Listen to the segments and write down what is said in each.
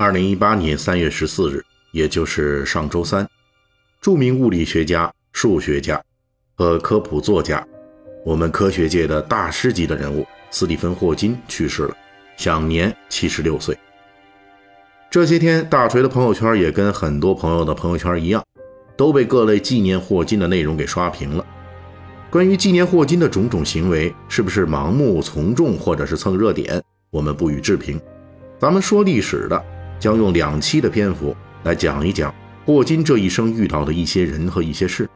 二零一八年三月十四日，也就是上周三，著名物理学家、数学家和科普作家，我们科学界的大师级的人物斯蒂芬·霍金去世了，享年七十六岁。这些天，大锤的朋友圈也跟很多朋友的朋友圈一样，都被各类纪念霍金的内容给刷屏了。关于纪念霍金的种种行为，是不是盲目从众或者是蹭热点，我们不予置评。咱们说历史的。将用两期的篇幅来讲一讲霍金这一生遇到的一些人和一些事。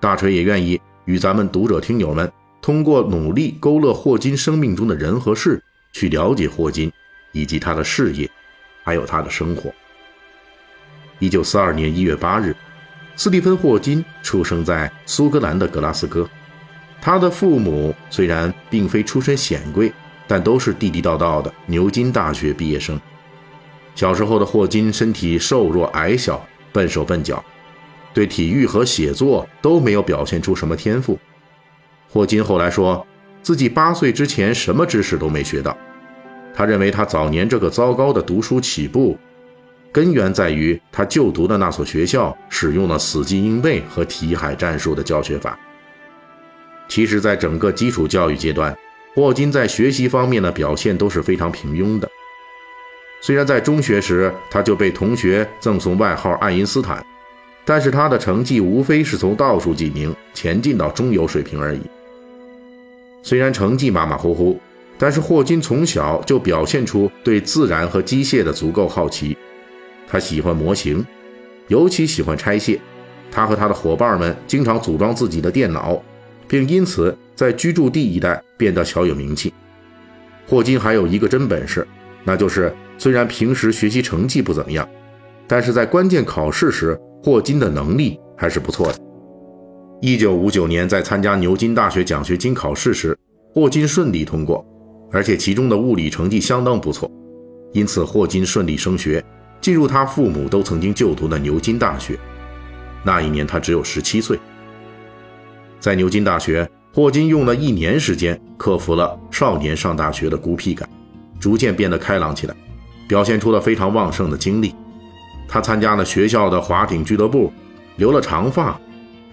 大锤也愿意与咱们读者听友们通过努力勾勒霍金生命中的人和事，去了解霍金以及他的事业，还有他的生活。一九四二年一月八日，斯蒂芬·霍金出生在苏格兰的格拉斯哥。他的父母虽然并非出身显贵，但都是地地道道的牛津大学毕业生。小时候的霍金身体瘦弱矮小，笨手笨脚，对体育和写作都没有表现出什么天赋。霍金后来说自己八岁之前什么知识都没学到。他认为他早年这个糟糕的读书起步，根源在于他就读的那所学校使用了死记硬背和题海战术的教学法。其实，在整个基础教育阶段，霍金在学习方面的表现都是非常平庸的。虽然在中学时他就被同学赠送外号“爱因斯坦”，但是他的成绩无非是从倒数几名前进到中游水平而已。虽然成绩马马虎虎，但是霍金从小就表现出对自然和机械的足够好奇。他喜欢模型，尤其喜欢拆卸。他和他的伙伴们经常组装自己的电脑，并因此在居住地一带变得小有名气。霍金还有一个真本事，那就是。虽然平时学习成绩不怎么样，但是在关键考试时，霍金的能力还是不错的。一九五九年，在参加牛津大学奖学金考试时，霍金顺利通过，而且其中的物理成绩相当不错，因此霍金顺利升学，进入他父母都曾经就读的牛津大学。那一年他只有十七岁。在牛津大学，霍金用了一年时间克服了少年上大学的孤僻感，逐渐变得开朗起来。表现出了非常旺盛的精力。他参加了学校的划艇俱乐部，留了长发，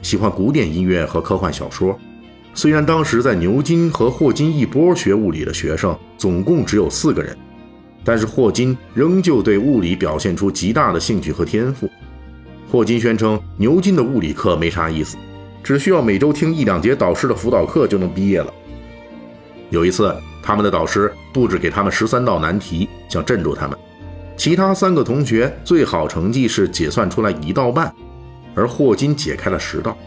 喜欢古典音乐和科幻小说。虽然当时在牛津和霍金一波学物理的学生总共只有四个人，但是霍金仍旧对物理表现出极大的兴趣和天赋。霍金宣称，牛津的物理课没啥意思，只需要每周听一两节导师的辅导课就能毕业了。有一次。他们的导师布置给他们十三道难题，想镇住他们。其他三个同学最好成绩是解算出来一道半，而霍金解开了十道。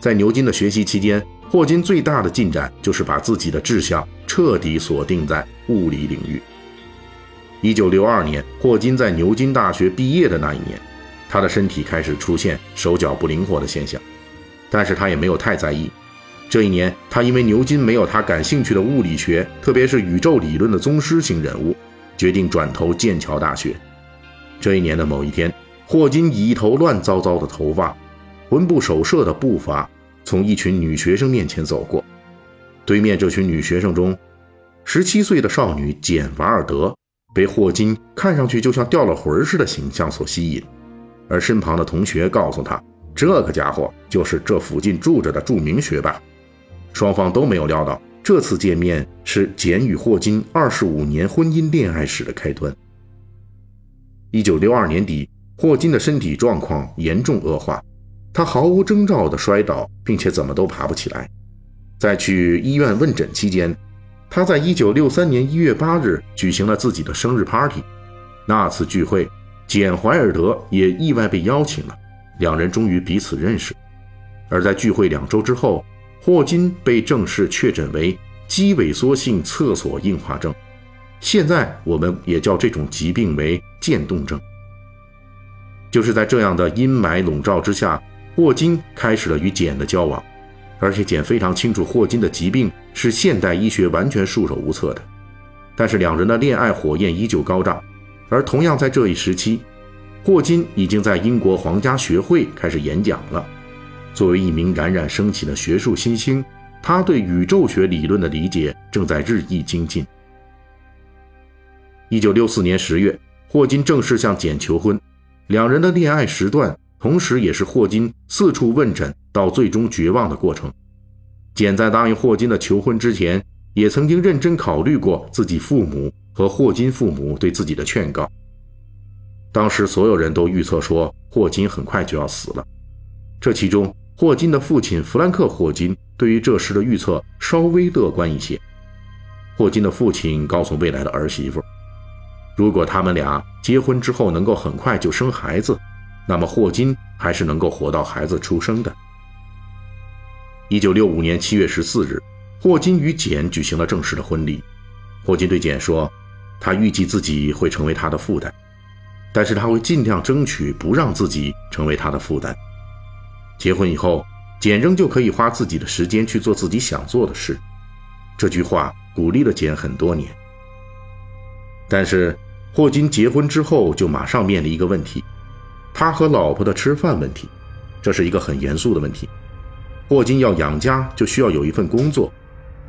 在牛津的学习期间，霍金最大的进展就是把自己的志向彻底锁定在物理领域。一九六二年，霍金在牛津大学毕业的那一年，他的身体开始出现手脚不灵活的现象，但是他也没有太在意。这一年，他因为牛津没有他感兴趣的物理学，特别是宇宙理论的宗师型人物，决定转投剑桥大学。这一年的某一天，霍金以一头乱糟糟的头发、魂不守舍的步伐，从一群女学生面前走过。对面这群女学生中，十七岁的少女简·瓦尔德被霍金看上去就像掉了魂似的形象所吸引，而身旁的同学告诉他，这个家伙就是这附近住着的著名学霸。双方都没有料到，这次见面是简与霍金二十五年婚姻恋爱史的开端。一九六二年底，霍金的身体状况严重恶化，他毫无征兆地摔倒，并且怎么都爬不起来。在去医院问诊期间，他在一九六三年一月八日举行了自己的生日 party。那次聚会，简·怀尔德也意外被邀请了，两人终于彼此认识。而在聚会两周之后，霍金被正式确诊为肌萎缩性厕所硬化症，现在我们也叫这种疾病为渐冻症。就是在这样的阴霾笼罩之下，霍金开始了与简的交往，而且简非常清楚霍金的疾病是现代医学完全束手无策的。但是两人的恋爱火焰依旧高涨，而同样在这一时期，霍金已经在英国皇家学会开始演讲了。作为一名冉冉升起的学术新星，他对宇宙学理论的理解正在日益精进。一九六四年十月，霍金正式向简求婚，两人的恋爱时段，同时也是霍金四处问诊到最终绝望的过程。简在答应霍金的求婚之前。也曾经认真考虑过自己父母和霍金父母对自己的劝告。当时所有人都预测说霍金很快就要死了，这其中霍金的父亲弗兰克·霍金对于这时的预测稍微乐观一些。霍金的父亲告诉未来的儿媳妇，如果他们俩结婚之后能够很快就生孩子，那么霍金还是能够活到孩子出生的。一九六五年七月十四日。霍金与简举行了正式的婚礼。霍金对简说：“他预计自己会成为他的负担，但是他会尽量争取不让自己成为他的负担。结婚以后，简仍旧可以花自己的时间去做自己想做的事。”这句话鼓励了简很多年。但是，霍金结婚之后就马上面临一个问题：他和老婆的吃饭问题。这是一个很严肃的问题。霍金要养家，就需要有一份工作。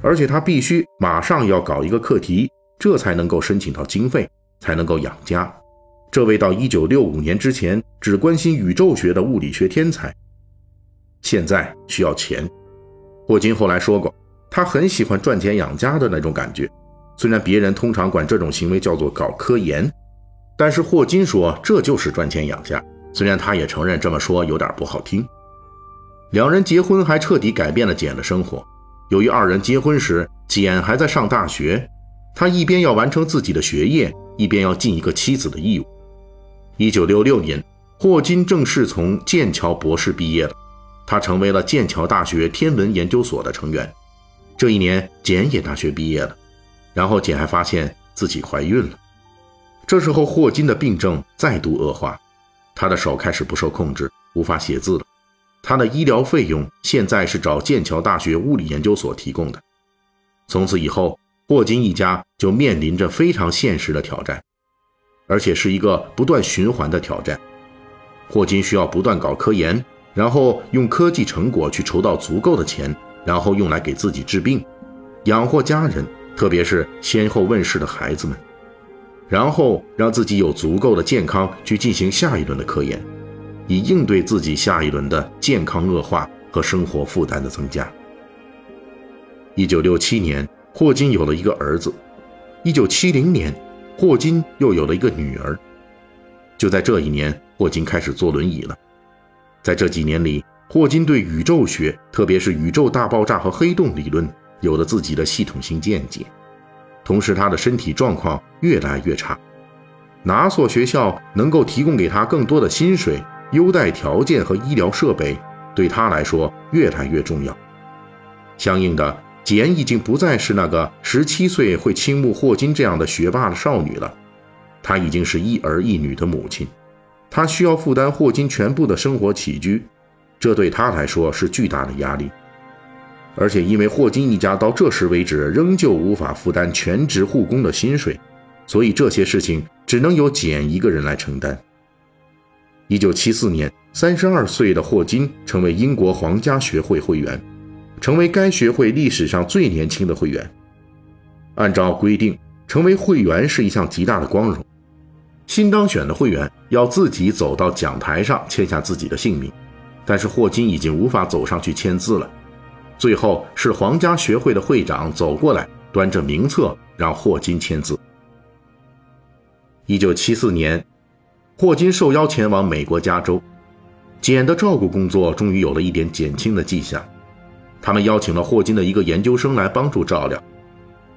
而且他必须马上要搞一个课题，这才能够申请到经费，才能够养家。这位到一九六五年之前只关心宇宙学的物理学天才，现在需要钱。霍金后来说过，他很喜欢赚钱养家的那种感觉。虽然别人通常管这种行为叫做搞科研，但是霍金说这就是赚钱养家。虽然他也承认这么说有点不好听。两人结婚还彻底改变了简的生活。由于二人结婚时，简还在上大学，他一边要完成自己的学业，一边要尽一个妻子的义务。一九六六年，霍金正式从剑桥博士毕业了，他成为了剑桥大学天文研究所的成员。这一年，简也大学毕业了，然后简还发现自己怀孕了。这时候，霍金的病症再度恶化，他的手开始不受控制，无法写字了。他的医疗费用现在是找剑桥大学物理研究所提供的。从此以后，霍金一家就面临着非常现实的挑战，而且是一个不断循环的挑战。霍金需要不断搞科研，然后用科技成果去筹到足够的钱，然后用来给自己治病，养活家人，特别是先后问世的孩子们，然后让自己有足够的健康去进行下一轮的科研。以应对自己下一轮的健康恶化和生活负担的增加。一九六七年，霍金有了一个儿子；一九七零年，霍金又有了一个女儿。就在这一年，霍金开始坐轮椅了。在这几年里，霍金对宇宙学，特别是宇宙大爆炸和黑洞理论，有了自己的系统性见解。同时，他的身体状况越来越差。哪所学校能够提供给他更多的薪水？优待条件和医疗设备对他来说越来越重要。相应的，简已经不再是那个十七岁会倾慕霍金这样的学霸的少女了，她已经是一儿一女的母亲，他需要负担霍金全部的生活起居，这对他来说是巨大的压力。而且，因为霍金一家到这时为止仍旧无法负担全职护工的薪水，所以这些事情只能由简一个人来承担。一九七四年，三十二岁的霍金成为英国皇家学会会员，成为该学会历史上最年轻的会员。按照规定，成为会员是一项极大的光荣。新当选的会员要自己走到讲台上签下自己的姓名，但是霍金已经无法走上去签字了。最后是皇家学会的会长走过来，端着名册让霍金签字。一九七四年。霍金受邀前往美国加州，简的照顾工作终于有了一点减轻的迹象。他们邀请了霍金的一个研究生来帮助照料。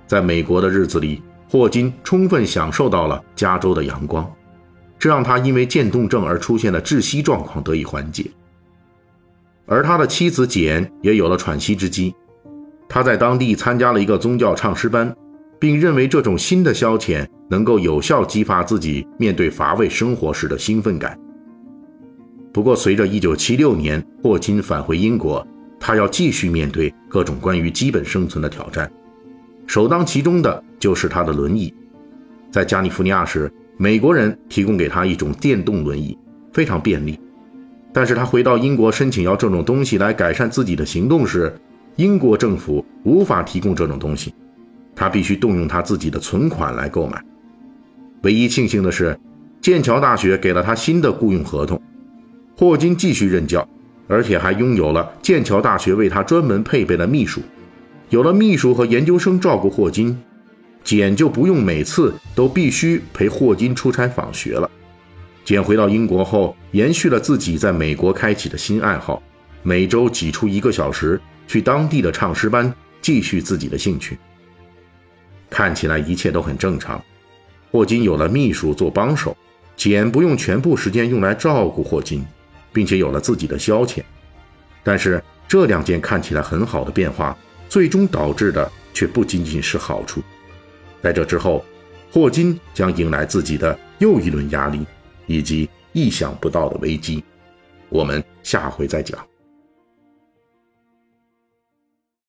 在美国的日子里，霍金充分享受到了加州的阳光，这让他因为渐冻症而出现的窒息状况得以缓解。而他的妻子简也有了喘息之机。他在当地参加了一个宗教唱诗班。并认为这种新的消遣能够有效激发自己面对乏味生活时的兴奋感。不过，随着1976年霍金返回英国，他要继续面对各种关于基本生存的挑战，首当其冲的就是他的轮椅。在加利福尼亚时，美国人提供给他一种电动轮椅，非常便利。但是他回到英国申请要这种东西来改善自己的行动时，英国政府无法提供这种东西，他必须动用他自己的存款来购买。唯一庆幸的是，剑桥大学给了他新的雇佣合同，霍金继续任教，而且还拥有了剑桥大学为他专门配备的秘书。有了秘书和研究生照顾霍金。简就不用每次都必须陪霍金出差访学了。简回到英国后，延续了自己在美国开启的新爱好，每周挤出一个小时去当地的唱诗班继续自己的兴趣。看起来一切都很正常，霍金有了秘书做帮手，简不用全部时间用来照顾霍金，并且有了自己的消遣。但是这两件看起来很好的变化，最终导致的却不仅仅是好处。在这之后，霍金将迎来自己的又一轮压力，以及意想不到的危机。我们下回再讲。